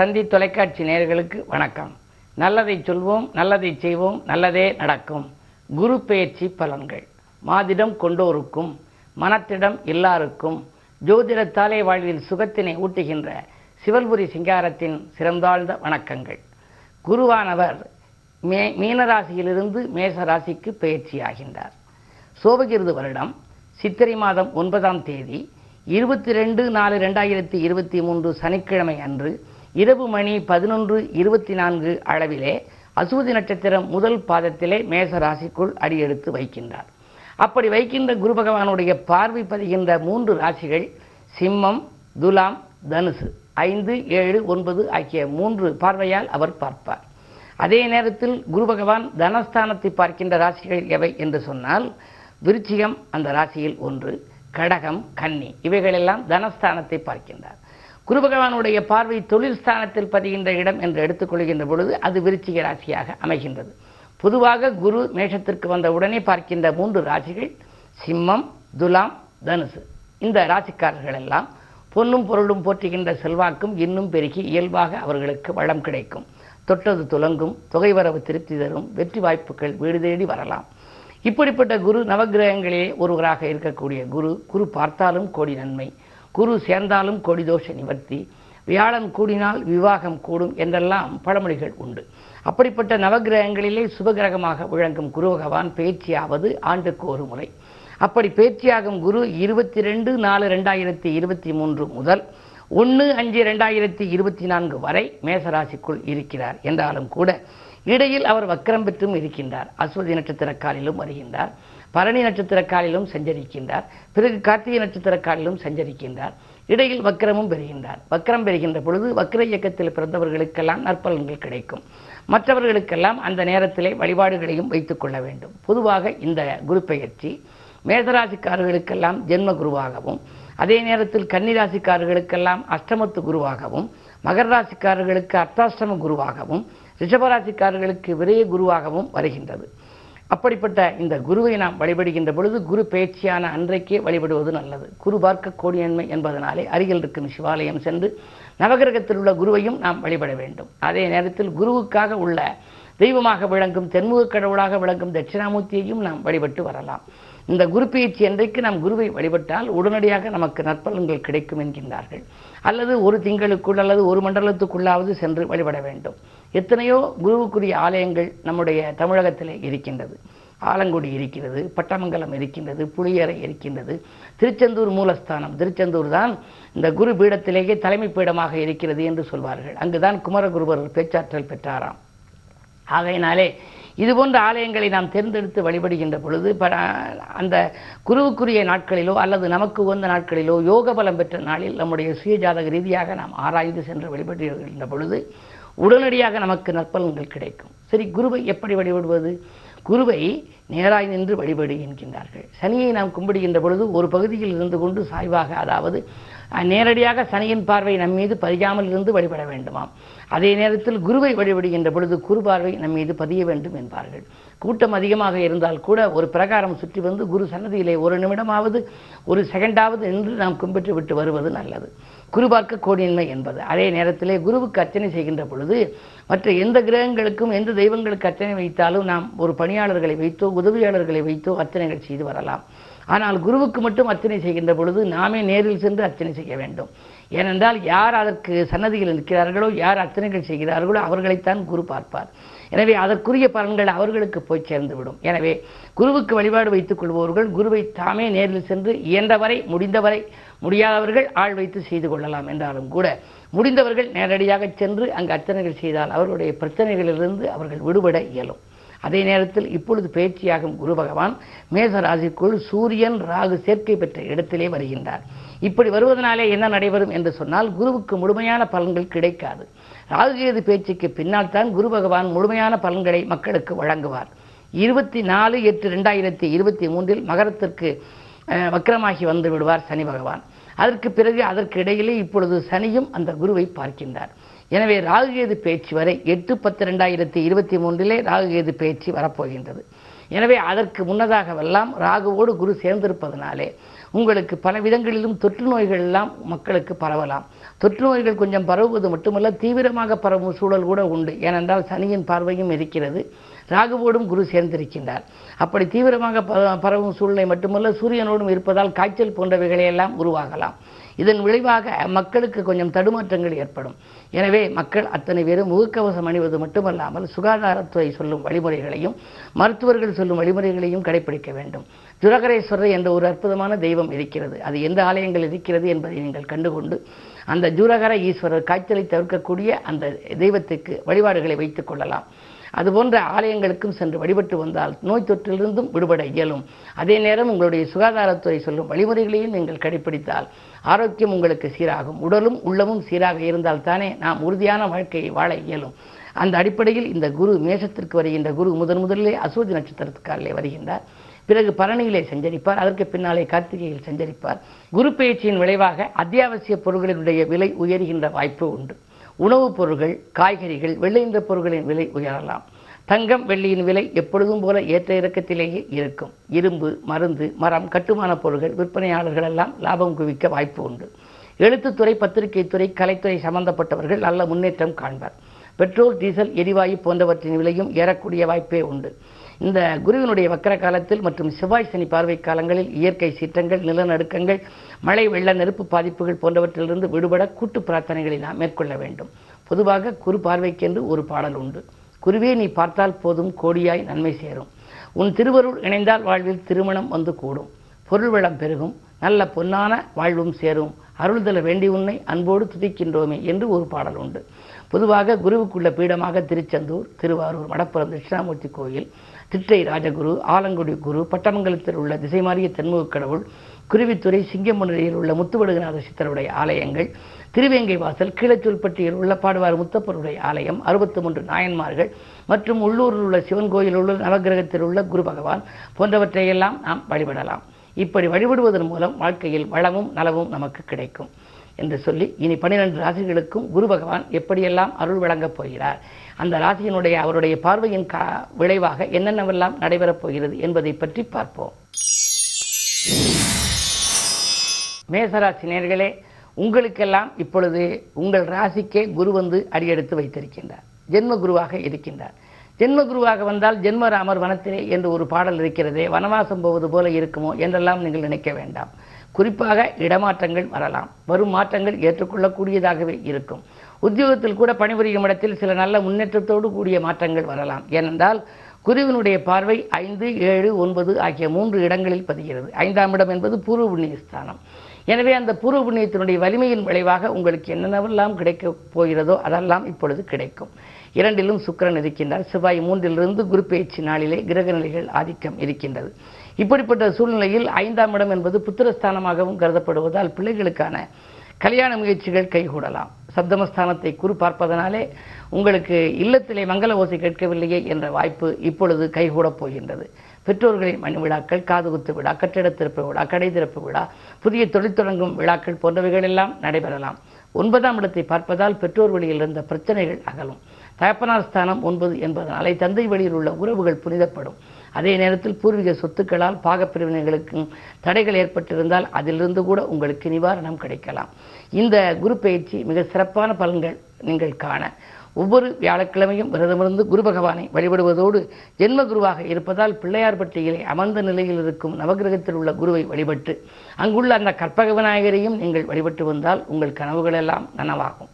தந்தி தொலைக்காட்சி நேயர்களுக்கு வணக்கம். நல்லதை சொல்வோம் நல்லதை செய்வோம் நல்லதே நடக்கும். குரு பெயர்ச்சி பலன்கள். மாதிடம் கொண்டோருக்கும் மனத்திடம் எல்லாருக்கும் ஜோதிடத்தாலே வாழ்வில் சுகத்தினை ஊட்டுகின்ற சிவல்புரி சிங்காரத்தின் சிறந்தாழ்ந்த வணக்கங்கள். குருவானவர் மே மீனராசியிலிருந்து மேச ராசிக்கு பெயர்ச்சியாகின்றார் சோபகிருது வருடம் சித்திரை மாதம் ஒன்பதாம் தேதி இருபத்தி ரெண்டு நாலு ரெண்டாயிரத்தி இருபத்தி மூன்று சனிக்கிழமை அன்று இரவு மணி பதினொன்று இருபத்தி நான்கு அளவிலே அசுவதி நட்சத்திரம் முதல் பாதத்திலே மேச ராசிக்குள் அடியெடுத்து வைக்கின்றார். அப்படி வைக்கின்ற குரு பகவானுடைய பார்வை பதிகின்ற மூன்று ராசிகள் சிம்மம் துலாம் தனுசு. ஐந்து ஏழு ஒன்பது ஆகிய மூன்று பார்வையால் அவர் பார்ப்பார். அதே நேரத்தில் குரு பகவான் தனஸ்தானத்தை பார்க்கின்ற ராசிகள் எவை என்று சொன்னால் விருச்சிகம் அந்த ராசியில் ஒன்று கடகம் கன்னி. இவைகளெல்லாம் தனஸ்தானத்தை பார்க்கின்றார். குரு பகவானுடைய பார்வை தொழில் ஸ்தானத்தில் பதிகின்ற இடம் என்று எடுத்துக்கொள்கின்ற பொழுது அது விருச்சிக ராசியாக அமைகின்றது. பொதுவாக குரு மேஷத்திற்கு வந்த உடனே பார்க்கின்ற மூன்று ராசிகள் சிம்மம் துலாம் தனுசு. இந்த ராசிக்காரர்கள் எல்லாம் பொன்னும் பொருளும் போற்றுகின்ற செல்வாக்கும் இன்னும் பெருகி இயல்பாக அவர்களுக்கு வளம் கிடைக்கும். தொட்டது துலங்கும் தொகை வரவு திருப்தி தரும் வெற்றி வாய்ப்புகள் வீடு தேடி வரலாம். இப்படிப்பட்ட குரு நவகிரகங்களே ஒருவராக இருக்கக்கூடிய குரு குரு பார்த்தாலும் கோடி நன்மை. குரு சேர்ந்தாலும் கொடி தோஷ நிவர்த்தி வியாழன் கூடினால் விவாகம் கூடும் என்றெல்லாம் பழமொழிகள் உண்டு. அப்படிப்பட்ட நவகிரகங்களிலே சுபகிரகமாக விளங்கும் குரு பகவான் பேச்சியாவது ஆண்டுக்கு ஒரு முறை. அப்படி பேச்சியாகும் குரு இருபத்தி ரெண்டு நாலு ரெண்டாயிரத்தி இருபத்தி மூன்று முதல் ஒன்று அஞ்சு ரெண்டாயிரத்தி இருபத்தி நான்கு வரை மேசராசிக்குள் இருக்கிறார். என்றாலும் கூட இடையில் அவர் வக்கரம் பெற்றும் இருக்கின்றார். அஸ்வதி நட்சத்திர காலிலும் வருகின்றார். பரணி நட்சத்திர காலிலும் சஞ்சரிக்கின்றார். பிறகு கார்த்திகை நட்சத்திர காலிலும் சஞ்சரிக்கின்றார். இடையில் வக்கரமும் பெறுகின்றார். வக்கரம் பெறுகின்ற பொழுது வக்கர இயக்கத்தில் பிறந்தவர்களுக்கெல்லாம் நற்பலன்கள் கிடைக்கும். மற்றவர்களுக்கெல்லாம் அந்த நேரத்திலே வழிபாடுகளையும் வைத்துக் கொள்ள வேண்டும். பொதுவாக இந்த குரு பெயர்ச்சி மேசராசிக்காரர்களுக்கெல்லாம் ஜென்ம குருவாகவும் அதே நேரத்தில் கன்னிராசிக்காரர்களுக்கெல்லாம் அஷ்டமத்து குருவாகவும் மகர ராசிக்காரர்களுக்கு அர்த்தாஷ்டம குருவாகவும் ரிஷபராசிக்காரர்களுக்கு விரைய குருவாகவும் வருகின்றது. அப்படிப்பட்ட இந்த குருவை நாம் வழிபடுகின்ற பொழுது குரு பயிற்சியான அன்றைக்கே வழிபடுவது நல்லது. குரு பார்க்க கோடியன்மை என்பதனாலே அருகில் இருக்கும் சிவாலயம் சென்று நவகிரகத்தில் உள்ள குருவையும் நாம் வழிபட வேண்டும். அதே நேரத்தில் குருவுக்காக உள்ள தெய்வமாக விளங்கும் தென்முக கடவுளாக விளங்கும் தட்சிணாமூர்த்தியையும் நாம் வழிபட்டு வரலாம். இந்த குரு பயிற்சி அன்றைக்கு நாம் குருவை வழிபட்டால் உடனடியாக நமக்கு நற்பலன்கள் கிடைக்கும் என்கின்றார்கள். அல்லது ஒரு திங்களுக்குள் அல்லது ஒரு மண்டலத்துக்குள்ளாவது சென்று வழிபட வேண்டும். எத்தனையோ குருவுக்குரிய ஆலயங்கள் நம்முடைய தமிழகத்திலே இருக்கின்றது. ஆலங்குடி இருக்கிறது பட்டமங்கலம் இருக்கின்றது புளியரை இருக்கின்றது. திருச்செந்தூர் மூலஸ்தானம் திருச்செந்தூர் தான் இந்த குரு பீடத்திலேயே தலைமை பீடமாக இருக்கிறது என்று சொல்வார்கள். அங்குதான் குமரகுருவர் பேச்சாற்றல் பெற்றாராம். ஆகையினாலே இது போன்ற ஆலயங்களை நாம் தேர்ந்தெடுத்து வழிபடுகின்ற பொழுது அந்த குருவுக்குரிய நாட்களிலோ அல்லது நமக்கு உகந்த நாட்களிலோ யோக பலம் பெற்ற நாளில் நம்முடைய சுயஜாதக ரீதியாக நாம் ஆராய்ந்து சென்று வழிபடுகின்ற பொழுது உடனடியாக நமக்கு நற்பலன்கள் கிடைக்கும். சரி குருவை எப்படி வழிபடுவது? குருவை நேராய் நின்று வழிபடு என்கின்றார்கள். சனியை நாம் கும்பிடுகின்ற பொழுது ஒரு பகுதியில் இருந்து கொண்டு சாய்வாக அதாவது நேரடியாக சனியின் பார்வை நம் மீது பதியாமல் இருந்து வழிபட வேண்டுமாம். அதே நேரத்தில் குருவை வழிபடுகின்ற பொழுது குரு பார்வை நம் மீது பதிய வேண்டும் என்பார்கள். கூட்டம் அதிகமாக இருந்தால் கூட ஒரு பிரகாரம் சுற்றி வந்து குரு சன்னதியிலே ஒரு நிமிடமாவது ஒரு செகண்டாவது நின்று நாம் கும்பிட்டு விட்டு வருவது நல்லது. குரு பார்க்க கோடியின்மை என்பது. அதே நேரத்திலே குருவுக்கு அர்ச்சனை செய்கின்ற பொழுது மற்ற எந்த கிரகங்களுக்கும் எந்த தெய்வங்களுக்கு அர்ச்சனை வைத்தாலும் நாம் ஒரு பணியாளர்களை வைத்தோ உதவியாளர்களை வைத்தோ அர்ச்சனைகள் செய்து வரலாம். ஆனால் குருவுக்கு மட்டும் அர்ச்சனை செய்கின்ற பொழுது நாமே நேரில் சென்று அர்ச்சனை செய்ய வேண்டும். ஏனென்றால் யார் அதற்கு சன்னதியில் நிற்கிறார்களோ யார் அர்ச்சனைகள் செய்கிறார்களோ அவர்களைத்தான் குரு பார்ப்பார். எனவே அதற்குரிய பலன்கள் அவர்களுக்கு போய் சேர்ந்துவிடும். எனவே குருவுக்கு வழிபாடு வைத்துக் கொள்பவர்கள் குருவை தாமே நேரில் சென்று இயன்றவரை முடிந்தவரை முடியாதவர்கள் ஆள் வைத்து செய்து கொள்ளலாம் என்றாலும் கூட முடிந்தவர்கள் நேரடியாக சென்று அங்கு அர்ச்சனைகள் செய்தால் அவர்களுடைய பிரச்சனைகளிலிருந்து அவர்கள் விடுபட இயலும். அதே நேரத்தில் இப்பொழுது பயிற்சியாகும் குரு பகவான் மேச ராசிக்குள் சூரியன் ராகு சேர்க்கை பெற்ற இடத்திலே வருகின்றார். இப்படி வருவதனாலே என்ன நடைபெறும் என்று சொன்னால் குருவுக்கு முழுமையான பலன்கள் கிடைக்காது. ராகுகேது பேச்சுக்கு பின்னால் தான் குரு பகவான் முழுமையான பலன்களை மக்களுக்கு வழங்குவார். இருபத்தி நாலு எட்டு ரெண்டாயிரத்தி இருபத்தி மூன்றில் மகரத்திற்கு வக்கரமாகி வந்து விடுவார் சனி பகவான். அதற்கு பிறகு அதற்கு இடையிலே இப்பொழுது சனியும் அந்த குருவை பார்க்கின்றார். எனவே ராகுகேது பேச்சு வரை எட்டு பத்து ரெண்டாயிரத்தி இருபத்தி மூன்றிலே ராகுகேது பேச்சு வரப்போகின்றது. எனவே அதற்கு முன்னதாகவெல்லாம் ராகுவோடு குரு சேர்ந்திருப்பதனாலே உங்களுக்கு பல விதங்களிலும் தொற்று நோய்கள் எல்லாம் மக்களுக்கு பரவலாம். தொற்று நோய்கள் கொஞ்சம் பரவுவது மட்டுமல்ல தீவிரமாக பரவும் சூழல் கூட உண்டு. ஏனென்றால் சனியின் பார்வையும் இருக்கிறது. ராகுவோடும் குரு சேர்ந்திருக்கின்றார். அப்படி தீவிரமாக ப- பரவும் சூழ்நிலை மட்டுமல்ல சூரியனோடும் இருப்பதால் காய்ச்சல் போன்றவைகளையெல்லாம் உருவாகலாம். இதன் விளைவாக மக்களுக்கு கொஞ்சம் தடுமாற்றங்கள் ஏற்படும். எனவே மக்கள் அத்தனை பேரும் முகக்கவசம் அணிவது மட்டுமல்லாமல் சுகாதாரத்துறை சொல்லும் வழிமுறைகளையும் மருத்துவர்கள் சொல்லும் வழிமுறைகளையும் கடைபிடிக்க வேண்டும். ஜுரகரேஸ்வரர் என்ற ஒரு அற்புதமான தெய்வம் இருக்கிறது. அது எந்த ஆலயங்கள் இருக்கிறது என்பதை நீங்கள் கண்டுகொண்டு அந்த ஜுரகர ஈஸ்வரர் காய்ச்சலை தவிர்க்கக்கூடிய அந்த தெய்வத்துக்கு வழிபாடுகளை வைத்துக் கொள்ளலாம். அதுபோன்ற ஆலயங்களுக்கும் சென்று வழிபட்டு வந்தால் நோய் தொற்றிலிருந்தும் விடுபட இயலும். அதே நேரம் உங்களுடைய சுகாதாரத்துறை சொல்லும் வழிமுறைகளையும் நீங்கள் கடைபிடித்தால் ஆரோக்கியம் உங்களுக்கு சீராகும். உடலும் உள்ளமும் சீராக இருந்தால் தானே நாம் உறுதியான வாழ்க்கையை வாழ இயலும். அந்த அடிப்படையில் இந்த குரு மேஷத்திற்கு வருகின்ற குரு முதன் முதலிலே அசோதி நட்சத்திரத்துக்காரிலே வருகின்றார். பிறகு பரணியிலே சஞ்சரிப்பார். அதற்கு பின்னாலே கார்த்திகையில் சஞ்சரிப்பார். குரு பயிற்சியின் விளைவாக அத்தியாவசிய பொருட்களினுடைய விலை உயர்கின்ற வாய்ப்பு உண்டு. உணவுப் பொருட்கள் காய்கறிகள் வெள்ளை நிற பொருட்களின் விலை உயரலாம். தங்கம் வெள்ளியின் விலை எப்பொழுதும் போல ஏற்ற இறக்கத்திலேயே இருக்கும். இரும்பு மருந்து மரம் கட்டுமான பொருட்கள் விற்பனையாளர்கள் எல்லாம் லாபம் குவிக்க வாய்ப்பு உண்டு. எழுத்துத்துறை பத்திரிகை துறை கலைத்துறை சம்பந்தப்பட்டவர்கள் நல்ல முன்னேற்றம் காண்பர். பெட்ரோல் டீசல் எரிவாயு போன்றவற்றின் விலையும் ஏறக்கூடிய வாய்ப்பே உண்டு. இந்த குருவினுடைய வக்கர காலத்தில் மற்றும் செவ்வாய் சனி பார்வை காலங்களில் இயற்கை சீற்றங்கள் நிலநடுக்கங்கள் மழை வெள்ள நெருப்பு பாதிப்புகள் போன்றவற்றிலிருந்து விடுபட கூட்டு பிரார்த்தனைகளை நாம் மேற்கொள்ள வேண்டும். பொதுவாக குரு பார்வைக்கென்று ஒரு பாடல் உண்டு. குருவே நீ பார்த்தால் போதும் கோடியாய் நன்மை சேரும். உன் திருவருள் இணைந்தால் வாழ்வில் திருமணம் வந்து கூடும். பொருள் வளம் பெருகும் நல்ல பொன்னான வாழ்வும் சேரும். அருள்தல வேண்டி உன்னை அன்போடு துதிக்கின்றோமே என்று ஒரு பாடல் உண்டு. பொதுவாக குருவுக்குள்ள பீடமாக திருச்செந்தூர் திருவாரூர் மடப்புறம் தட்சிணாமூர்த்தி கோயில் திட்டை ராஜகுரு ஆலங்குடி குரு பட்டமங்கலத்தில் உள்ள திசை மாறிய தென்முகக் கடவுள் குருவித்துறை சிங்கமுனரியில் உள்ள முத்துவடுகநாத சித்தருடைய ஆலயங்கள் திருவேங்கை வாசல் கீழச்சொல்பட்டியில் உள்ள பாடுவார் முத்தப்பருடைய ஆலயம் அறுபத்தி மூன்று நாயன்மார்கள் மற்றும் உள்ளூரில் உள்ள சிவன் கோயில் உள்ள நவகிரகத்தில் உள்ள குரு பகவான் போன்றவற்றையெல்லாம் நாம் வழிபடலாம். இப்படி வழிபடுவதன் மூலம் வாழ்க்கையில் வளமும் நலமும் நமக்கு கிடைக்கும் என்று சொல்லி இனி பனிரெண்டு ராசிகளுக்கும் குரு பகவான் எப்படியெல்லாம் அருள் வழங்கப் போகிறார்? அந்த ராசியினுடைய அவருடைய பார்வையின் கா விளைவாக என்னென்னவெல்லாம் நடைபெறப் போகிறது என்பதை பற்றி பார்ப்போம். மேசராசி நேர்களே உங்களுக்கெல்லாம் இப்பொழுது உங்கள் ராசிக்கே குரு வந்து அடியெடுத்து வைத்திருக்கின்றார். ஜென்ம குருவாக இருக்கின்றார். ஜென்ம குருவாக வந்தால் ஜென்மராமர் வனத்திலே என்று ஒரு பாடல் இருக்கிறதே வனவாசம் போவது போல இருக்குமோ என்றெல்லாம் நீங்கள் நினைக்க வேண்டாம். குறிப்பாக இடமாற்றங்கள் வரலாம். வரும் மாற்றங்கள் ஏற்றுக்கொள்ளக்கூடியதாகவே இருக்கும். உத்தியோகத்தில் கூட பணிபுரியும் இடத்தில் சில நல்ல முன்னேற்றத்தோடு கூடிய மாற்றங்கள் வரலாம். ஏனென்றால் குருவினுடைய பார்வை ஐந்து ஏழு ஒன்பது ஆகிய மூன்று இடங்களில் பதிகிறது. ஐந்தாம் இடம் என்பது பூர்வ புண்ணிய ஸ்தானம் எனவே அந்த பூர்வ புண்ணியத்தினுடைய வலிமையின் விளைவாக உங்களுக்கு என்னென்னவெல்லாம் கிடைக்கப் போகிறதோ அதெல்லாம் இப்பொழுது கிடைக்கும். இரண்டிலும் சுக்கரன் இருக்கின்றார். செவ்வாய் மூன்றிலிருந்து குரு பயிற்சி நாளிலே கிரக நிலைகள் ஆதிக்கம் இருக்கின்றது. இப்படிப்பட்ட சூழ்நிலையில் ஐந்தாம் இடம் என்பது புத்திரஸ்தானமாகவும் கருதப்படுவதால் பிள்ளைகளுக்கான கல்யாண முயற்சிகள் கைகூடலாம். சப்தமஸ்தானத்தை குறு பார்ப்பதனாலே உங்களுக்கு இல்லத்திலே மங்கள ஓசை கேட்கவில்லையே என்ற வாய்ப்பு இப்பொழுது கைகூடப் போகின்றது. பெற்றோர்களின் மணி விழாக்கள் காதுகுத்து விழா கட்டிட திறப்பு விழா கடை திறப்பு விழா புதிய தொழில் தொடங்கும் விழாக்கள் போன்றவைகள் எல்லாம் நடைபெறலாம். ஒன்பதாம் இடத்தை பார்ப்பதால் பெற்றோர் வழியில் இருந்த பிரச்சனைகள் அகலும். தகப்பனார் ஸ்தானம் ஒன்பது என்பதனாலே தந்தை வழியில் உள்ள உறவுகள் புனிதப்படும். அதே நேரத்தில் பூர்வீக சொத்துக்களால் பாகப்பிரிவினைகளுக்கும் தடைகள் ஏற்பட்டிருந்தால் அதிலிருந்து கூட உங்களுக்கு நிவாரணம் கிடைக்கலாம். இந்த குரு பயிற்சி மிக சிறப்பான பலன்கள் நீங்கள் காண. ஒவ்வொரு வியாழக்கிழமையும் விரதமிருந்து குரு பகவானை வழிபடுவதோடு ஜென்ம குருவாக இருப்பதால் பிள்ளையார்பட்டியிலே அமர்ந்த நிலையில் இருக்கும் நவகிரகத்தில் உள்ள குருவை வழிபட்டு அங்குள்ள அந்த கற்பக விநாயகரையும் நீங்கள் வழிபட்டு வந்தால் உங்கள் கனவுகளெல்லாம் நனவாகும்.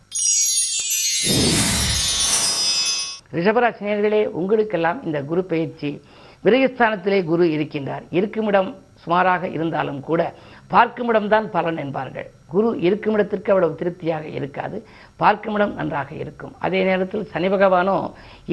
ரிஷபராசினியர்களே உங்களுக்கெல்லாம் இந்த குரு பயிற்சி விரயஸ்தானத்திலே குரு இருக்கின்றார். இருக்குமிடம் சுமாராக இருந்தாலும் கூட பார்க்குமிடம்தான் பலன் என்பார்கள். குரு இருக்குமிடத்திற்கு அவ்வளவு திருப்தியாக இருக்காது. பார்க்குமிடம் நன்றாக இருக்கும். அதே நேரத்தில் சனி பகவானோ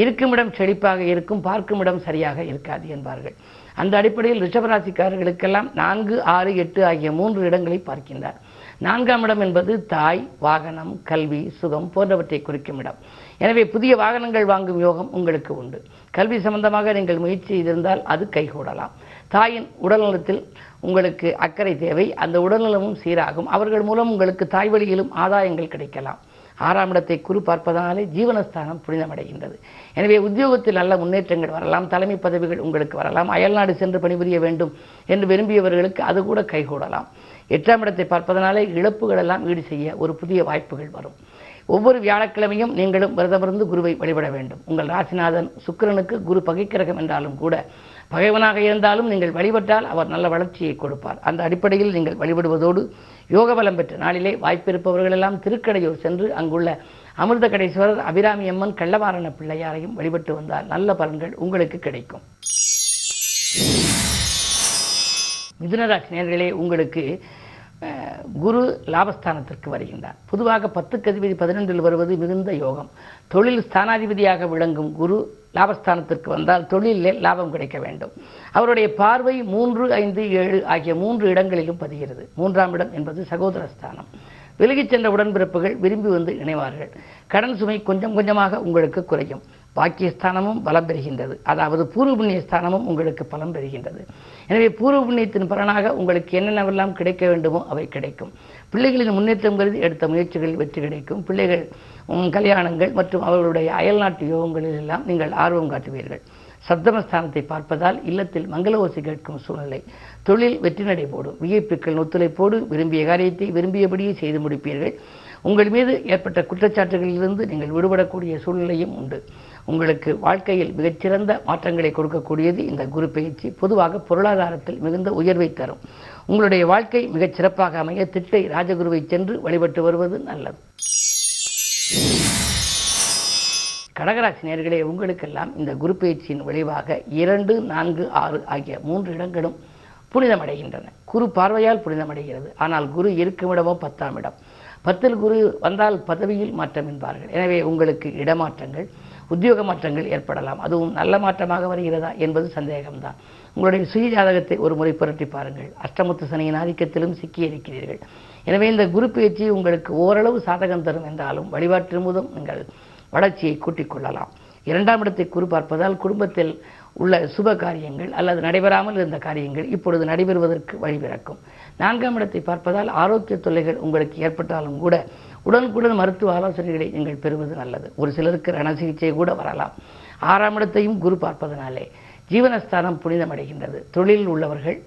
இருக்குமிடம் செழிப்பாக இருக்கும் பார்க்குமிடம் சரியாக இருக்காது என்பார்கள். அந்த அடிப்படையில் ரிஷபராசிக்காரர்களுக்கெல்லாம் நான்கு ஆறு எட்டு ஆகிய மூன்று இடங்களை பார்க்கின்றார். நான்காம் இடம் என்பது தாய் வாகனம் கல்வி சுகம் போன்றவற்றை குறிக்கும் இடம். எனவே புதிய வாகனங்கள் வாங்கும் யோகம் உங்களுக்கு உண்டு. கல்வி சம்பந்தமாக நீங்கள் முயற்சி செய்திருந்தால் அது கைகூடலாம். தாயின் உடல்நலத்தில் உங்களுக்கு அக்கறை தேவை. அந்த உடல்நலமும் சீராகும். அவர்கள் மூலம் உங்களுக்கு தாய் வழியிலும் ஆதாயங்கள் கிடைக்கலாம். ஆறாம் இடத்தை குறு பார்ப்பதனாலே ஜீவனஸ்தானம் புனிதமடைகின்றது. எனவே உத்தியோகத்தில் நல்ல முன்னேற்றங்கள் வரலாம். தலைமை பதவிகள் உங்களுக்கு வரலாம். அயல்நாடு சென்று பணிபுரிய வேண்டும் என்று விரும்பியவர்களுக்கு அது கூட கைகூடலாம். எட்டாம் இடத்தை பார்ப்பதனாலே இழப்புகள் எல்லாம் ஈடு செய்ய ஒரு புதிய வாய்ப்புகள் வரும். ஒவ்வொரு வியாழக்கிழமையும் நீங்களும் விரதமிருந்து குருவை வழிபட வேண்டும். உங்கள் ராசிநாதன் சுக்கிரனுக்கு குரு பகைக்கிரகம் என்றாலும் கூட பகைவனாக இருந்தாலும் நீங்கள் வழிபட்டால் அவர் நல்ல வளர்ச்சியை கொடுப்பார். அந்த அடிப்படையில் நீங்கள் வழிபடுவதோடு யோக பலம் பெற்ற நாளிலே வாய்ப்பிருப்பவர்களெல்லாம் திருக்கடையூர் சென்று அங்குள்ள அமிர்த கடேஸ்வரர் அபிராமி அம்மன் கள்ளவாரண பிள்ளையாரையும் வழிபட்டு வந்தால் நல்ல பலன்கள் உங்களுக்கு கிடைக்கும். மிதுனராசி நேர்களே உங்களுக்கு குரு லாபஸ்தானத்திற்கு வருகின்றார். பொதுவாக பத்துக்கு அதிபதி பதினொன்றில் வருவது மிகுந்த யோகம். தொழில் ஸ்தானாதிபதியாக விளங்கும் குரு லாபஸ்தானத்திற்கு வந்தால் தொழிலில் லாபம் கிடைக்க வேண்டும். அவருடைய பார்வை மூன்று ஐந்து ஏழு ஆகிய மூன்று இடங்களிலும் பதிகிறது. மூன்றாம் இடம் என்பது சகோதரஸ்தானம் விலகிச் சென்ற உடன்பிறப்புகள் விரும்பி வந்து இணைவார்கள். கடன் சுமை கொஞ்சம் கொஞ்சமாக உங்களுக்கு குறையும். பாக்கியஸ்தானமும் பலம் பெறுகின்றது. அதாவது பூர்வ புண்ணிய ஸ்தானமும் உங்களுக்கு பலம் பெறுகின்றது. எனவே பூர்வ புண்ணியத்தின் பலனாக உங்களுக்கு என்னென்னவெல்லாம் கிடைக்க வேண்டுமோ அவை கிடைக்கும். பிள்ளைகளின் முன்னேற்றம் கருதி எடுத்த முயற்சிகளில் வெற்றி கிடைக்கும். பிள்ளைகள் உம், கல்யாணங்கள் மற்றும் அவர்களுடைய அயல்நாட்டு யோகங்களில் எல்லாம் நீங்கள் ஆர்வம் காட்டுவீர்கள். சப்தமஸ்தானத்தை பார்ப்பதால் இல்லத்தில் மங்கள ஓசை கேட்கும் சூழ்நிலை. தொழில் வெற்றி நடை போடும். விஐப்பிக்கள் ஒத்துழைப்போடு விரும்பிய காரியத்தை விரும்பியபடியே செய்து முடிப்பீர்கள். உங்கள் மீது ஏற்பட்ட குற்றச்சாட்டுகளிலிருந்து நீங்கள் விடுபடக்கூடிய சூழ்நிலையும் உண்டு. உங்களுக்கு வாழ்க்கையில் மிகச்சிறந்த மாற்றங்களை கொடுக்கக்கூடியது இந்த குரு பயிற்சி. பொதுவாக பொருளாதாரத்தில் மிகுந்த உயர்வை தரும். உங்களுடைய வாழ்க்கை மிகச் சிறப்பாக அமைய திட்டை ராஜகுருவை சென்று வழிபட்டு வருவது நல்லது. கடகராசி நேர்களே உங்களுக்கெல்லாம் இந்த குரு பயிற்சியின் விளைவாக இரண்டு நான்கு ஆறு ஆகிய மூன்று இடங்களும் புனிதமடைகின்றன. குரு பார்வையால் புனிதமடைகிறது. ஆனால் குரு இருக்குமிடமோ பத்தாம் இடம் பத்தில் குரு வந்தால் பதவியில் மாற்றம் என்பார்கள். எனவே உங்களுக்கு இடமாற்றங்கள் உத்தியோக மாற்றங்கள் ஏற்படலாம். அதுவும் நல்ல மாற்றமாக வருகிறதா என்பது சந்தேகம்தான். உங்களுடைய சுய ஜாதகத்தை ஒரு முறை புரட்டி பாருங்கள். அஷ்டமத்து சனியின் ஆதிக்கத்திலும் சிக்கி இருக்கிறீர்கள் எனவே இந்த குரு பயிற்சி உங்களுக்கு ஓரளவு சாதகம் தரும் என்றாலும் வழிபாட்டின் மூலம் நீங்கள் வளர்ச்சியை கூட்டிக் கொள்ளலாம். இரண்டாம் இடத்தை குரு பார்ப்பதால் குடும்பத்தில் உள்ள சுப காரியங்கள் அல்லது நடைபெறாமல் இருந்த காரியங்கள் இப்பொழுது நடைபெறுவதற்கு வழிபிறக்கும் நான்காம் இடத்தை பார்ப்பதால் ஆரோக்கிய தொல்லைகள் உங்களுக்கு ஏற்பட்டாலும் கூட உடனுக்குடன் மருத்துவ ஆலோசனைகளை நீங்கள் பெறுவது நல்லது. ஒரு சிலருக்கு ரண சிகிச்சை கூட வரலாம். ஆறாம் இடத்தையும் குரு பார்ப்பதனாலே ஜீவனஸ்தானம் புனிதமடைகின்றது. தொழிலில் உள்ளவர்கள்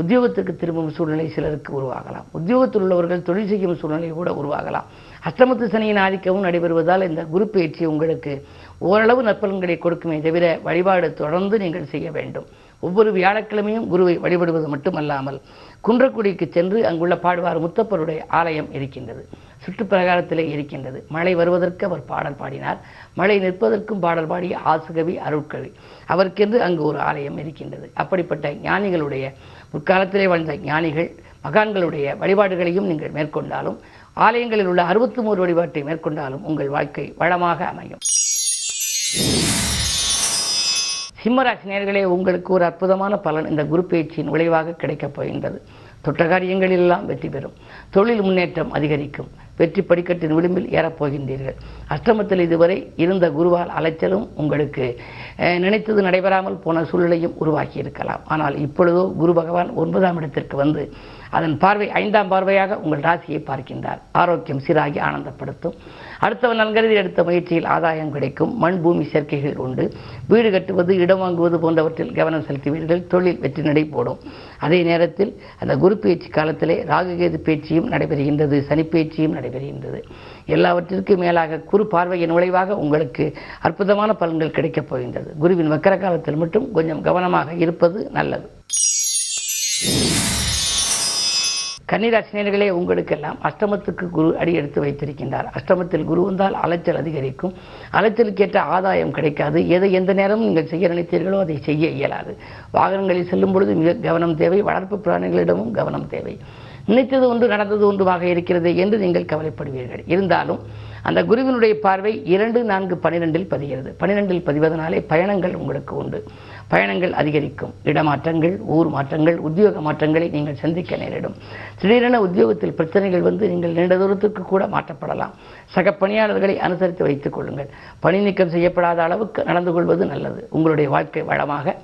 உத்தியோகத்துக்கு திரும்பும் சூழ்நிலை சிலருக்கு உருவாகலாம். உத்தியோகத்தில் உள்ளவர்கள் தொழில் செய்யும் சூழ்நிலை கூட உருவாகலாம். அஷ்டமத்து சனியின் ஆதிக்கவும் நடைபெறுவதால் இந்த குரு பயிற்சி உங்களுக்கு ஓரளவு நற்பலன்களை கொடுக்குமே தவிர வழிபாடு தொடர்ந்து நீங்கள் செய்ய வேண்டும். ஒவ்வொரு வியாழக்கிழமையும் குருவை வழிபடுவது மட்டுமல்லாமல் குன்றக்குடிக்கு சென்று அங்குள்ள பாடுவார் முத்தப்பருடைய ஆலயம் இருக்கின்றது. சுற்றுப்பிரகாரத்திலே இருக்கின்றது. மழை வருவதற்கு அவர் பாடல் பாடினார். மழை நிற்பதற்கும் பாடல் பாடிய ஆசுகவி அருட்கவி அவருக்கென்று அங்கு ஒரு ஆலயம் இருக்கின்றது. அப்படிப்பட்ட ஞானிகளுடைய முற்காலத்திலே வாழ்ந்த ஞானிகள் மகான்களுடைய வழிபாடுகளையும் நீங்கள் மேற்கொண்டாலும் ஆலயங்களில் உள்ள அறுபத்தி மூன்று வழிபாட்டை மேற்கொண்டாலும் உங்கள் வாழ்க்கை வளமாக அமையும். சிம்மராசி நேர்களே உங்களுக்கு ஒரு அற்புதமான பலன் இந்த குரு பயிற்சியின் விளைவாக கிடைக்கப் போகின்றது. தொட்ட காரியங்களெல்லாம் வெற்றி பெறும். தொழில் முன்னேற்றம் அதிகரிக்கும். வெற்றி படிக்கட்டின் விளிம்பில் ஏறப் போகின்றீர்கள் அஷ்டமத்தில் இதுவரை இருந்த குருவால் அலைச்சலும் உங்களுக்கு நினைத்தது நடைபெறாமல் போன சூழ்நிலையும் உருவாக்கி இருக்கலாம் ஆனால் இப்பொழுதோ குரு பகவான் ஒன்பதாம் இடத்திற்கு வந்து அதன் பார்வை ஐந்தாம் பார்வையாக உங்கள் ராசியை பார்க்கின்றார். ஆரோக்கியம் சீராகி ஆனந்தப்படுத்தும். அடுத்தவன் நன்கருதி எடுத்த முயற்சியில் ஆதாயம் கிடைக்கும். மண் பூமி சேர்க்கைகள் உண்டு. வீடு கட்டுவது இடம் வாங்குவது போன்றவற்றில் கவனம் செலுத்துவீர்கள். தொழில் வெற்றி நடை போடும். அதே நேரத்தில் அந்த குரு பேச்சு காலத்திலே ராகுகேது பேச்சியும் நடைபெறுகின்றது. சனி பேச்சியும் நடைபெறுகின்றது. எல்லாவற்றிற்கும் மேலாக குரு பார்வையின் விளைவாக உங்களுக்கு அற்புதமான பலன்கள் கிடைக்கப் போகின்றது. குருவின் வக்கர காலத்தில் மட்டும் கொஞ்சம் கவனமாக இருப்பது நல்லது. கன்னிராசினியர்களே உங்களுக்கெல்லாம் அஷ்டமத்துக்கு குரு அடி எடுத்து வைத்திருக்கின்றார். அஷ்டமத்தில் குரு வந்தால் அலைச்சல் அதிகரிக்கும். அலைச்சலுக்கேற்ற ஆதாயம் கிடைக்காது. எதை எந்த நேரமும் நீங்கள் செய்ய நினைத்தீர்களோ அதை செய்ய இயலாது. வாகனங்களில் செல்லும் பொழுது மிக கவனம் தேவை. வளர்ப்பு பிராணிகளிடமும் கவனம் தேவை. நினைத்தது ஒன்று நடந்தது ஒன்றுமாக இருக்கிறது என்று நீங்கள் கவலைப்படுவீர்கள். இருந்தாலும் அந்த குருவினுடைய பார்வை இரண்டு நான்கு பனிரெண்டில் பதிகிறது. பனிரெண்டில் பதிவதனாலே பயணங்கள் உங்களுக்கு உண்டு. பயணங்கள் அதிகரிக்கும். இடமாற்றங்கள் ஊர் மாற்றங்கள் உத்தியோக மாற்றங்களை நீங்கள் சந்திக்க நேரிடும். திடீரென உத்தியோகத்தில் பிரச்சனைகள் வந்து நீங்கள் நீண்ட தூரத்துக்கு கூட மாற்றப்படலாம். சக பணியாளர்களை அனுசரித்து வைத்துக் கொள்ளுங்கள். பணி நீக்கம் செய்யப்படாத அளவுக்கு நடந்து கொள்வது நல்லது. உங்களுடைய வாழ்க்கை வளமாக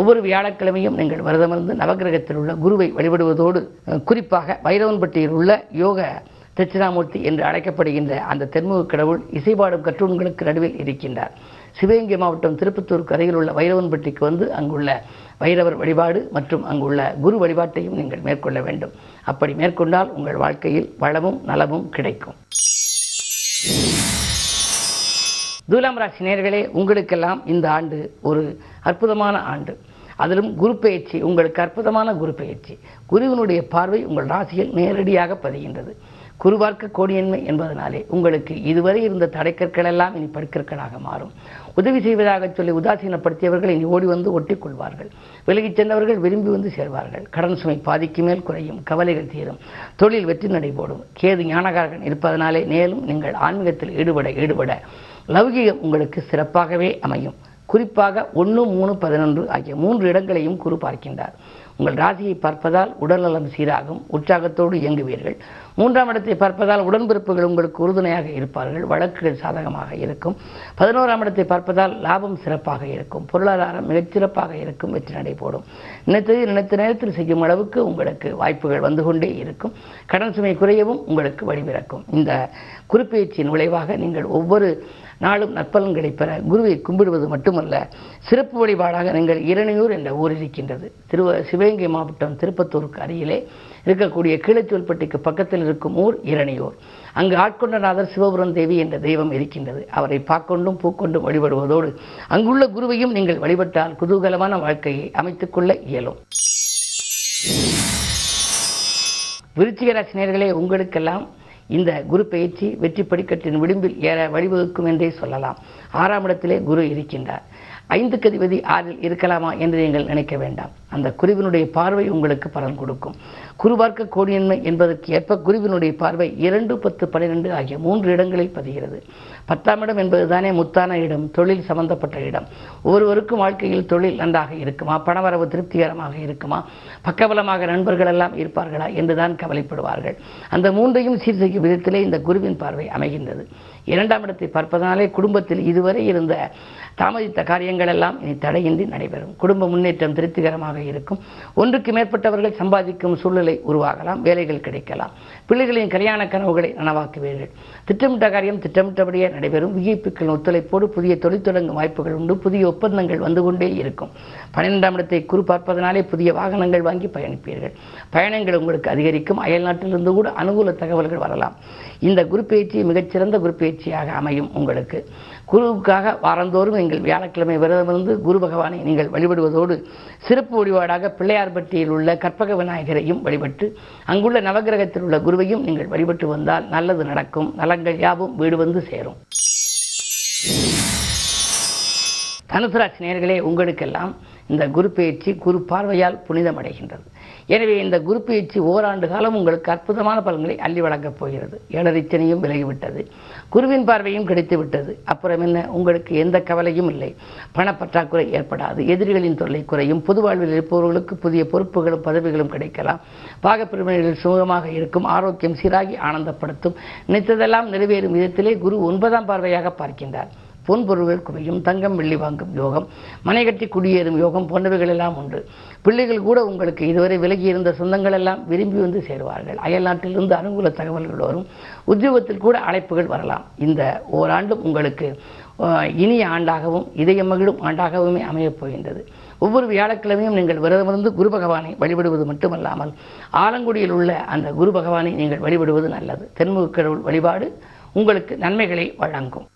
ஒவ்வொரு வியாழக்கிழமையும் நீங்கள் விரதமிருந்து நவகிரகத்தில் உள்ள குருவை வழிபடுவதோடு குறிப்பாக வைரவன்பட்டியில் உள்ள யோக தட்சிணாமூர்த்தி என்று அழைக்கப்படுகின்ற அந்த தென்முக கடவுள் இசைபாடும் கற்றூன்களுக்கு நடுவில் இருக்கின்றார். சிவகங்கை மாவட்டம் திருப்பத்தூருக்கு அருகில் உள்ள வைரவன்பட்டிக்கு வந்து அங்குள்ள வைரவர் வழிபாடு மற்றும் அங்குள்ள குரு வழிபாட்டையும் நீங்கள் மேற்கொள்ள வேண்டும். அப்படி மேற்கொண்டால் உங்கள் வாழ்க்கையில் வளமும் நலமும் கிடைக்கும். துலாம் ராசி நேர்களே உங்களுக்கெல்லாம் இந்த ஆண்டு ஒரு அற்புதமான ஆண்டு. அதிலும் குரு பயிற்சி உங்களுக்கு அற்புதமான குரு பயிற்சி குருவினுடைய பார்வை உங்கள் ராசியில் நேரடியாக பதிகின்றது. குருவார்க்க கோடியன்மை என்பதனாலே உங்களுக்கு இதுவரை இருந்த தடைக்கற்கள் எல்லாம் இனி படுக்கற்களாக மாறும். உதவி செய்வதாக சொல்லி உதாசீனப்படுத்தியவர்கள் இனி ஓடி வந்து ஒட்டிக்கொள்வார்கள் விலகிச் சென்றவர்கள் விரும்பி வந்து சேர்வார்கள். கடன் சுமை பாதிக்கு மேல் குறையும் கவலைகள் தீரும் தொழில் வெற்றி நடைபோடும் கேது ஞானகாரகன் இருப்பதனாலே மேலும் நீங்கள் ஆன்மீகத்தில் ஈடுபட ஈடுபட லௌகிகம் உங்களுக்கு சிறப்பாகவே அமையும். குறிப்பாக ஒன்று மூணு பதினொன்று ஆகிய மூன்று இடங்களையும் குரு பார்க்கின்றார். உங்கள் ராசியை பார்ப்பதால் உடல்நலம் சீராகும் உற்சாகத்தோடு இயங்குவீர்கள். மூன்றாம் இடத்தை பார்ப்பதால் உடன்பிறப்புகள் உங்களுக்கு உறுதுணையாக இருப்பார்கள் வழக்குகள் சாதகமாக இருக்கும். பதினோராம் இடத்தை பார்ப்பதால் லாபம் சிறப்பாக இருக்கும் பொருளாதாரம் மிகச்சிறப்பாக இருக்கும் வெற்றி நடைபோடும் நினைத்தது நினைத்த நேரத்தில் செய்யும் அளவுக்கு உங்களுக்கு வாய்ப்புகள் வந்து கொண்டே இருக்கும். கடன் சுமை குறையவும் உங்களுக்கு வழிபிறக்கும் இந்த குறிப்பெயர்ச்சியின் விளைவாக நீங்கள் ஒவ்வொரு நாளும் நற்பலன்களை பெற குருவை கும்பிடுவது மட்டுமல்ல சிறப்பு வழிபாடாக நீங்கள் இரணியூர் என்ற ஊர் இருக்கின்றது. திருவ சிவகங்கை மாவட்டம் திருப்பத்தூருக்கு அருகிலே இருக்கக்கூடிய கீழச்சொல்பட்டிக்கு பக்கத்தில் இருக்கும் ஊர் இரணியூர் அங்கு ஆட்கொண்டநாதர் சிவபுரம் தேவி என்ற தெய்வம் இருக்கின்றது. அவரை பாக்கொண்டும் பூக்கொண்டும் வழிபடுவதோடு அங்குள்ள குருவையும் நீங்கள் வழிபட்டால் குதூகலமான வாழ்க்கையை அமைத்துக் கொள்ள இயலும். விருச்சிகராசினியர்களே உங்களுக்கெல்லாம் இந்த குரு பயிற்சி வெற்றி படிக்கட்டின் விளிம்பில் ஏற வழிவகுக்கும் என்றே சொல்லலாம். ஆறாம் இடத்திலே குரு இருக்கின்றார். ஐந்து கதிபதி ஆறில் இருக்கலாமா என்று நீங்கள் நினைக்க வேண்டாம். அந்த குருவினுடைய பார்வை உங்களுக்கு பலன் கொடுக்கும். குருபார்க்க கோடியன்மை என்பதற்கு ஏற்ப குருவினுடைய பார்வை இரண்டு பத்து பன்னிரெண்டு ஆகிய மூன்று இடங்களில் பதிகிறது. பத்தாம் இடம் என்பதுதானே முத்தான இடம் தொழில் சம்பந்தப்பட்ட இடம். ஒவ்வொருவருக்கும் வாழ்க்கையில் தொழில் நன்றாக இருக்குமா? பணவரவு திருப்திகரமாக இருக்குமா? பக்கபலமாக நண்பர்கள் எல்லாம் இருப்பார்களா? என்றுதான் கவலைப்படுவார்கள். அந்த மூன்றையும் சீர் செய்யும் விதத்திலே இந்த குருவின் பார்வை அமைகின்றது. இரண்டாம் இடத்தை பார்ப்பதனாலே குடும்பத்தில் இதுவரை இருந்த தாமதித்த காரியங்கள் எல்லாம் இனி தடையின்றி நடைபெறும். குடும்ப முன்னேற்றம் திருப்திகரமாக இருக்கும். ஒன்றுக்கு மேற்பட்டவர்கள் சம்பாதிக்கும் சூழ்நிலை உருவாகலாம் வேலைகள் கிடைக்கலாம். பிள்ளைகளின் கல்யாண கனவுகளை நனவாக்குவீர்கள். திட்டமிட்ட காரியம் திட்டமிட்டபடியே நடைபெறும். விஐப்புக்கள் ஒத்துழைப்போடு புதிய தொழில் தொடங்கும் வாய்ப்புகள் உண்டு. புதிய ஒப்பந்தங்கள் வந்து கொண்டே இருக்கும். பன்னிரெண்டாம் இடத்தை குறு பார்ப்பதனாலே புதிய வாகனங்கள் வாங்கி பயணிப்பீர்கள். பயணங்கள் உங்களுக்கு அதிகரிக்கும். அயல் நாட்டிலிருந்து கூட அனுகூல தகவல்கள் வரலாம். இந்த குரு பயிற்சி மிகச்சிறந்த குரு பயிற்சியாக அமையும் உங்களுக்கு. குருவுக்காக வாரந்தோறும் எங்கள் வியாழக்கிழமை விரதமிருந்து குரு பகவானை நீங்கள் வழிபடுவதோடு சிறப்பு வழிபாடாக பிள்ளையார்பட்டியில் உள்ள கற்பக விநாயகரையும் வழிபட்டு அங்குள்ள நவகிரகத்தில் உள்ள குருவையும் நீங்கள் வழிபட்டு வந்தால் நல்லது நடக்கும். நலங்கள் யாவும் வீடு வந்து சேரும். தனுசு ராசி உங்களுக்கெல்லாம் இந்த குரு பயிற்சி குரு பார்வையால் புனிதமடைகின்றது. எனவே இந்த குரு பயிற்சி ஓராண்டு காலம் உங்களுக்கு அற்புதமான பலன்களை அள்ளி வழங்கப் போகிறது. ஏழரிச்சனையும் விலகிவிட்டது. குருவின் பார்வையும் கிடைத்து விட்டது அப்புறம் என்ன? உங்களுக்கு எந்த கவலையும் இல்லை. பணப்பற்றாக்குறை ஏற்படாது. எதிரிகளின் தொல்லை குறையும். பொது வாழ்வில் இருப்பவர்களுக்கு புதிய பொறுப்புகளும் பதவிகளும் கிடைக்கலாம். பாகப்பிரிவினைகளில் சுமூகமாக இருக்கும். ஆரோக்கியம் சீராகி ஆனந்தப்படுத்தும். நினைத்ததெல்லாம் நிறைவேறும் விதத்திலே குரு ஒன்பதாம் பார்வையாக பார்க்கின்றார். பொன் பொருள்கள் குவியும் தங்கம் வெள்ளி வாங்கும் யோகம் மனை கட்டி குடியேறும் யோகம் போன்றவைகள் எல்லாம் உண்டு. பிள்ளைகள் கூட உங்களுக்கு இதுவரை விலகி இருந்த சொந்தங்கள் எல்லாம் விரும்பி வந்து சேருவார்கள். அயல்நாட்டிலிருந்து அனுகூல தகவல்கள் வரும். உத்தியோகத்தில் கூட அழைப்புகள் வரலாம். இந்த ஓராண்டும் உங்களுக்கு இனிய ஆண்டாகவும் இதய மகிழும் ஆண்டாகவுமே அமையப் போகின்றது. ஒவ்வொரு வியாழக்கிழமையும் நீங்கள் விரதமிருந்து குரு பகவானை வழிபடுவது மட்டுமல்லாமல் ஆலங்குடியில் உள்ள அந்த குரு பகவானை நீங்கள் வழிபடுவது நல்லது. தென்முக கடவுள் வழிபாடு உங்களுக்கு நன்மைகளை வழங்கும்.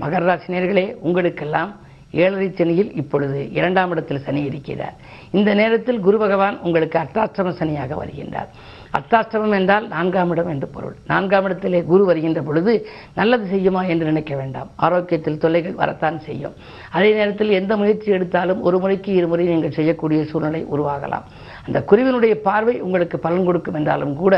மகர ராசினியர்களே உங்களுக்கெல்லாம் ஏழரை சனியில் இப்பொழுது இரண்டாம் இடத்தில் சனி இருக்கிறார். இந்த நேரத்தில் குரு பகவான் உங்களுக்கு அர்த்தாஷ்டம சனியாக வருகின்றார். அர்த்தாஷ்டமம் என்றால் நான்காம் இடம் என்று பொருள். நான்காம் இடத்திலே குரு வருகின்ற பொழுது நல்லது செய்யுமா என்று நினைக்க வேண்டாம். ஆரோக்கியத்தில் தொல்லைகள் வரத்தான் செய்யும். அதே நேரத்தில் எந்த முயற்சி எடுத்தாலும் ஒரு முறைக்கு இருமுறை நீங்கள் செய்யக்கூடிய சூழ்நிலை உருவாகலாம். அந்த குருவினுடைய பார்வை உங்களுக்கு பலன் கொடுக்கும் என்றாலும் கூட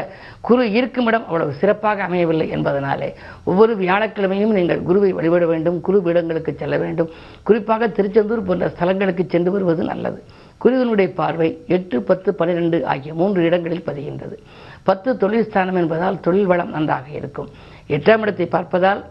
குரு இருக்கும் இடம் அவ்வளவு சிறப்பாக அமையவில்லை என்பதனாலே ஒவ்வொரு வியாழக்கிழமையும் நீங்கள் குருவை வழிபட வேண்டும் குரு பீடங்களுக்கு செல்ல வேண்டும். குறிப்பாக திருச்செந்தூர் போன்ற ஸ்தலங்களுக்கு சென்று வருவது நல்லது. குருவினுடைய பார்வை எட்டு பத்து பன்னிரெண்டு ஆகிய மூன்று இடங்களில் பதிகின்றது. பத்து தொழில் ஸ்தானம் என்பதால் தொழில் வளம் நன்றாக இருக்கும். எட்டாம் இடத்தை பார்ப்பதால்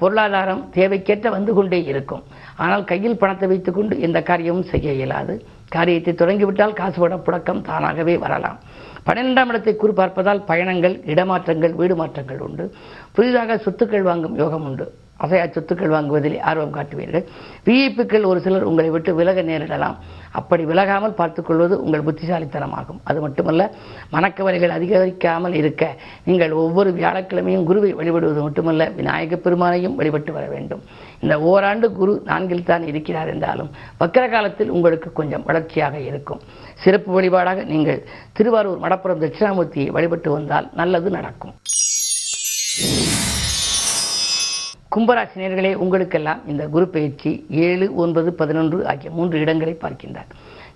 பொருளாதாரம் தேவைக்கேற்ற வந்து கொண்டே இருக்கும். ஆனால் கையில் பணத்தை வைத்துக்கொண்டு எந்த காரியமும் செய்ய இயலாது. காரியத்தை தொடங்கிவிட்டால் காசு போட புழக்கம் தானாகவே வரலாம். பன்னிரெண்டாம் இடத்தை குறிப்பார்ப்பதால் பயணங்கள் இடமாற்றங்கள் வீடு மாற்றங்கள் உண்டு. புதிதாக சொத்துக்கள் வாங்கும் யோகம் உண்டு. அசையா சொத்துக்கள் வாங்குவதில் ஆர்வம் காட்டுவீர்கள். விஐப்புக்கள் ஒரு சிலர் உங்களை விட்டு விலக நேரிடலாம். அப்படி விலகாமல் பார்த்துக்கொள்வது உங்கள் புத்திசாலித்தனமாகும். அது மட்டுமல்ல மனக்கவலைகள் அதிகரிக்காமல் இருக்க நீங்கள் ஒவ்வொரு வியாழக்கிழமையும் குருவை வழிபடுவது மட்டுமல்ல விநாயக பெருமானையும் வழிபட்டு வர வேண்டும். இந்த ஓராண்டு குரு நான்கில் தான் இருக்கிறார் என்றாலும் வக்கர காலத்தில் உங்களுக்கு கொஞ்சம் வளர்ச்சியாக இருக்கும். சிறப்பு வழிபாடாக நீங்கள் திருவாரூர் மடப்புறம் தட்சிணாமூர்த்தியை வழிபட்டு வந்தால் நல்லது நடக்கும். கும்பராசினியர்களே உங்களுக்கெல்லாம் இந்த குரு பயிற்சி ஏழு ஒன்பது பதினொன்று ஆகிய மூன்று இடங்களை பார்க்கின்றார்.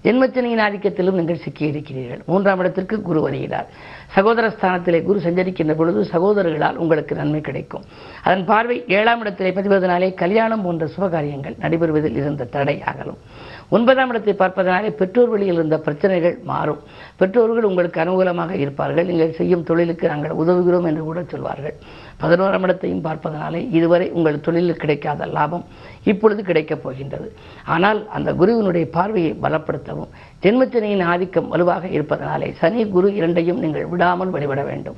ஜென்மச்சனையின் ஆதிக்கத்திலும் நீங்கள் சிக்கியிருக்கிறீர்கள். மூன்றாம் இடத்திற்கு குரு வருகிறார். சகோதர ஸ்தானத்திலே குரு சஞ்சரிக்கின்ற பொழுது சகோதரர்களால் உங்களுக்கு நன்மை கிடைக்கும். அதன் பார்வை ஏழாம் இடத்திலே பதிவதனாலே கல்யாணம் போன்ற சுபகாரியங்கள் நடைபெறுவதில் இருந்த தடை அகலும். ஒன்பதாம் இடத்தை பார்ப்பதனாலே பெற்றோர் வழியில் இருந்த பிரச்சனைகள் மாறும். பெற்றோர்கள் உங்களுக்கு அனுகூலமாக இருப்பார்கள். நீங்கள் செய்யும் தொழிலுக்கு நாங்கள் உதவுகிறோம் என்று கூட சொல்வார்கள். பதினோராம் இடத்தையும் பார்ப்பதனாலே இதுவரை உங்கள் தொழிலில் கிடைக்காத லாபம் இப்பொழுது கிடைக்கப் போகின்றது. ஆனால் அந்த குருவினுடைய பார்வையை பலப்படுத்தவும் ஜென்மத்தினையின் ஆதிக்கம் வலுவாக இருப்பதனாலே சனி குரு இரண்டையும் நீங்கள் விடாமல் வழிபட வேண்டும்.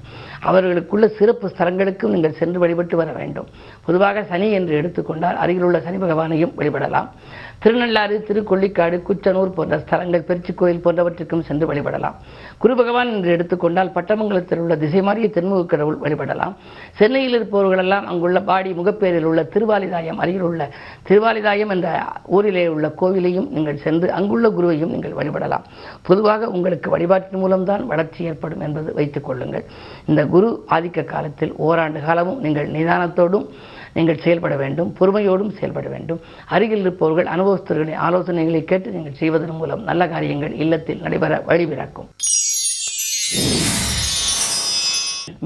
அவர்களுக்குள்ள சிறப்பு ஸ்தலங்களுக்கும் நீங்கள் சென்று வழிபட்டு வர வேண்டும். பொதுவாக சனி என்று எடுத்துக்கொண்டால் அருகிலுள்ள சனி பகவானையும் வழிபடலாம். திருநள்ளாறு திருக்கொள்ளிக்காடு குச்சனூர் போன்ற ஸ்தலங்கள் பெருச்சி கோயில் போன்றவற்றுக்கும் சென்று வழிபடலாம். குரு பகவான் என்று எடுத்துக்கொண்டால் பட்டமங்கலத்தில் உள்ள திசை மாறிய தென்முக கடவுள் வழிபடலாம். சென்னையில் இருப்பவர்களெல்லாம் அங்குள்ள பாடி முகப்பேரில் உள்ள திருவாலிதாயம் அருகில் உள்ள திருவாலிதாயம் என்ற ஊரிலே உள்ள கோவிலையும் நீங்கள் சென்று அங்குள்ள குருவையும் நீங்கள் வழிபடலாம். பொதுவாக உங்களுக்கு வழிபாட்டின் மூலம்தான் வளர்ச்சி ஏற்படும் என்பது வைத்துக் கொள்ளுங்கள். இந்த குரு ஆதிக்க காலத்தில் ஓராண்டு காலமும் நீங்கள் நிதானத்தோடும் நீங்கள் செயல்பட வேண்டும் பொறுமையோடும் செயல்பட வேண்டும். அருகில் இருப்பவர்கள் அனுபவஸ்தர்களின் ஆலோசனைகளை கேட்டு நீங்கள் செய்வதன் மூலம் நல்ல காரியங்கள் இல்லத்தில் நடைபெற வழிபிறக்கும்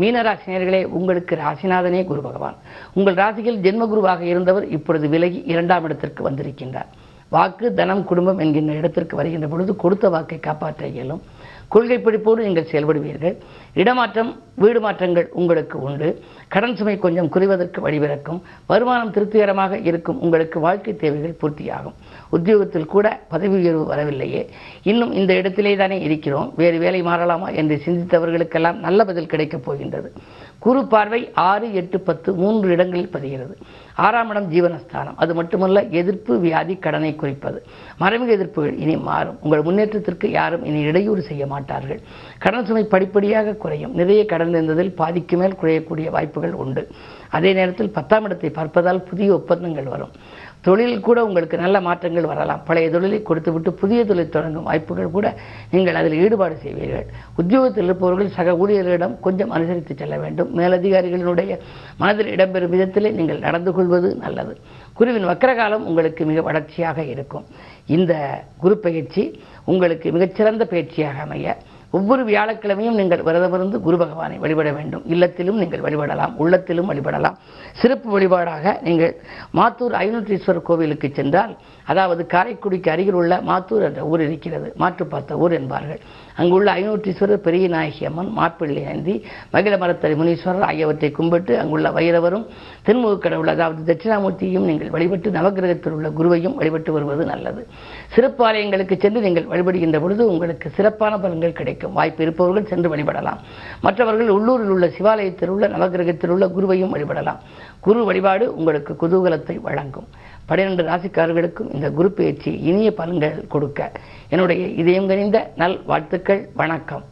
மீனராசினியர்களே உங்களுக்கு ராசிநாதனே குரு பகவான். உங்கள் ராசியில் ஜென்ம குருவாக இருந்தவர் இப்பொழுது விலகி இரண்டாம் இடத்திற்கு வந்திருக்கின்றார். வாக்கு தனம் குடும்பம் என்கின்ற இடத்திற்கு வருகின்ற பொழுது கொடுத்த வாக்கை காப்பாற்ற இயலும். கொள்கை பிடிப்போடு நீங்கள் செயல்படுவீர்கள். இடமாற்றம் வீடு மாற்றங்கள் உங்களுக்கு உண்டு. கடன் சுமை கொஞ்சம் குறைவதற்கு வழிபிறக்கும். வருமானம் திருப்திகரமாக இருக்கும். உங்களுக்கு வாழ்க்கை தேவைகள் பூர்த்தியாகும். உத்தியோகத்தில் கூட பதவி உயர்வு வரவில்லையே. இன்னும் இந்த இடத்திலே தானே இருக்கிறோம். வேறு வேலை மாறலாமா என்று சிந்தித்தவர்களுக்கெல்லாம் நல்ல பதில் கிடைக்கப் போகின்றது. குரு பார்வை ஆறு எட்டு பத்து மூன்று இடங்களில் பதிகிறது. ஆறாம் இடம் ஜீவனஸ்தானம். அது மட்டுமல்ல எதிர்ப்பு வியாதி கடனை குறிப்பது. மறைமுக எதிர்ப்புகள் இனி மாறும். உங்கள் முன்னேற்றத்திற்கு யாரும் இனி இடையூறு செய்ய மாட்டார்கள். கடன் சுமை படிப்படியாக குறையும். நிறைய கடன் இருந்ததில் பாதிக்கு மேல் குறையக்கூடிய வாய்ப்புகள் உண்டு. அதே நேரத்தில் பத்தாம் இடத்தை பார்ப்பதால் புதிய ஒப்பந்தங்கள் வரும். தொழில் கூட உங்களுக்கு நல்ல மாற்றங்கள் வரலாம். பழைய தொழிலை கொடுத்துவிட்டு புதிய தொழில் தொடங்கும் வாய்ப்புகள் கூட நீங்கள் அதில் ஈடுபாடு செய்வீர்கள். உத்தியோகத்தில் இருப்பவர்கள் சக ஊழியர்களிடம் கொஞ்சம் அனுசரித்து செல்ல வேண்டும். மேலதிகாரிகளினுடைய மனதில் இடம்பெறும் விதத்திலே நீங்கள் நடந்து கொள்வது நல்லது. குருவின் வக்கரகாலம் உங்களுக்கு மிக வளர்ச்சியாக இருக்கும். இந்த குரு பயிற்சி உங்களுக்கு மிகச்சிறந்த பயிற்சியாக அமைய ஒவ்வொரு வியாழக்கிழமையும் நீங்கள் விரதமிருந்து குரு பகவானை வழிபட வேண்டும். இல்லத்திலும் நீங்கள் வழிபடலாம் உள்ளத்திலும் வழிபடலாம். சிறப்பு வழிபாடாக நீங்கள் மாத்தூர் ஐநூற்றீஸ்வரர் கோவிலுக்கு சென்றால் அதாவது காரைக்குடிக்கு அருகில் உள்ள மாத்தூர் என்ற ஊர் இருக்கிறது. மாற்றுப்பார்த்த ஊர் என்பார்கள். அங்குள்ள ஐநூற்றீஸ்வரர் பெரிய நாயகி அம்மன் மாப்பிள்ளை நந்தி மகிழ மரத்தடி முனீஸ்வரர் ஆகியவற்றை கும்பிட்டு அங்குள்ள வைரவரும் தென்முக கடவுள் அதாவது தட்சிணாமூர்த்தியையும் நீங்கள் வழிபட்டு நவகிரகத்தில் உள்ள குருவையும் வழிபட்டு வருவது நல்லது. சிறப்பு ஆலயங்களுக்கு சென்று நீங்கள் வழிபடுகின்ற பொழுது உங்களுக்கு சிறப்பான பலன்கள் கிடைக்கும். வாய்ப்பு இருப்பவர்கள் சென்று வழிபடலாம். மற்றவர்கள் உள்ளூரில் உள்ள சிவாலயத்தில் உள்ள நவகிரகத்தில் உள்ள குருவையும் வழிபடலாம். குரு வழிபாடு உங்களுக்கு குதூகலத்தை வழங்கும். பன்னிரண்டு ராசிக்காரர்களுக்கும் இந்த குரு பயிற்சி இனிய பலன்கள் கொடுக்க என்னுடைய இதயம் கனிந்த நல் வாழ்த்துக்கள். வணக்கம்.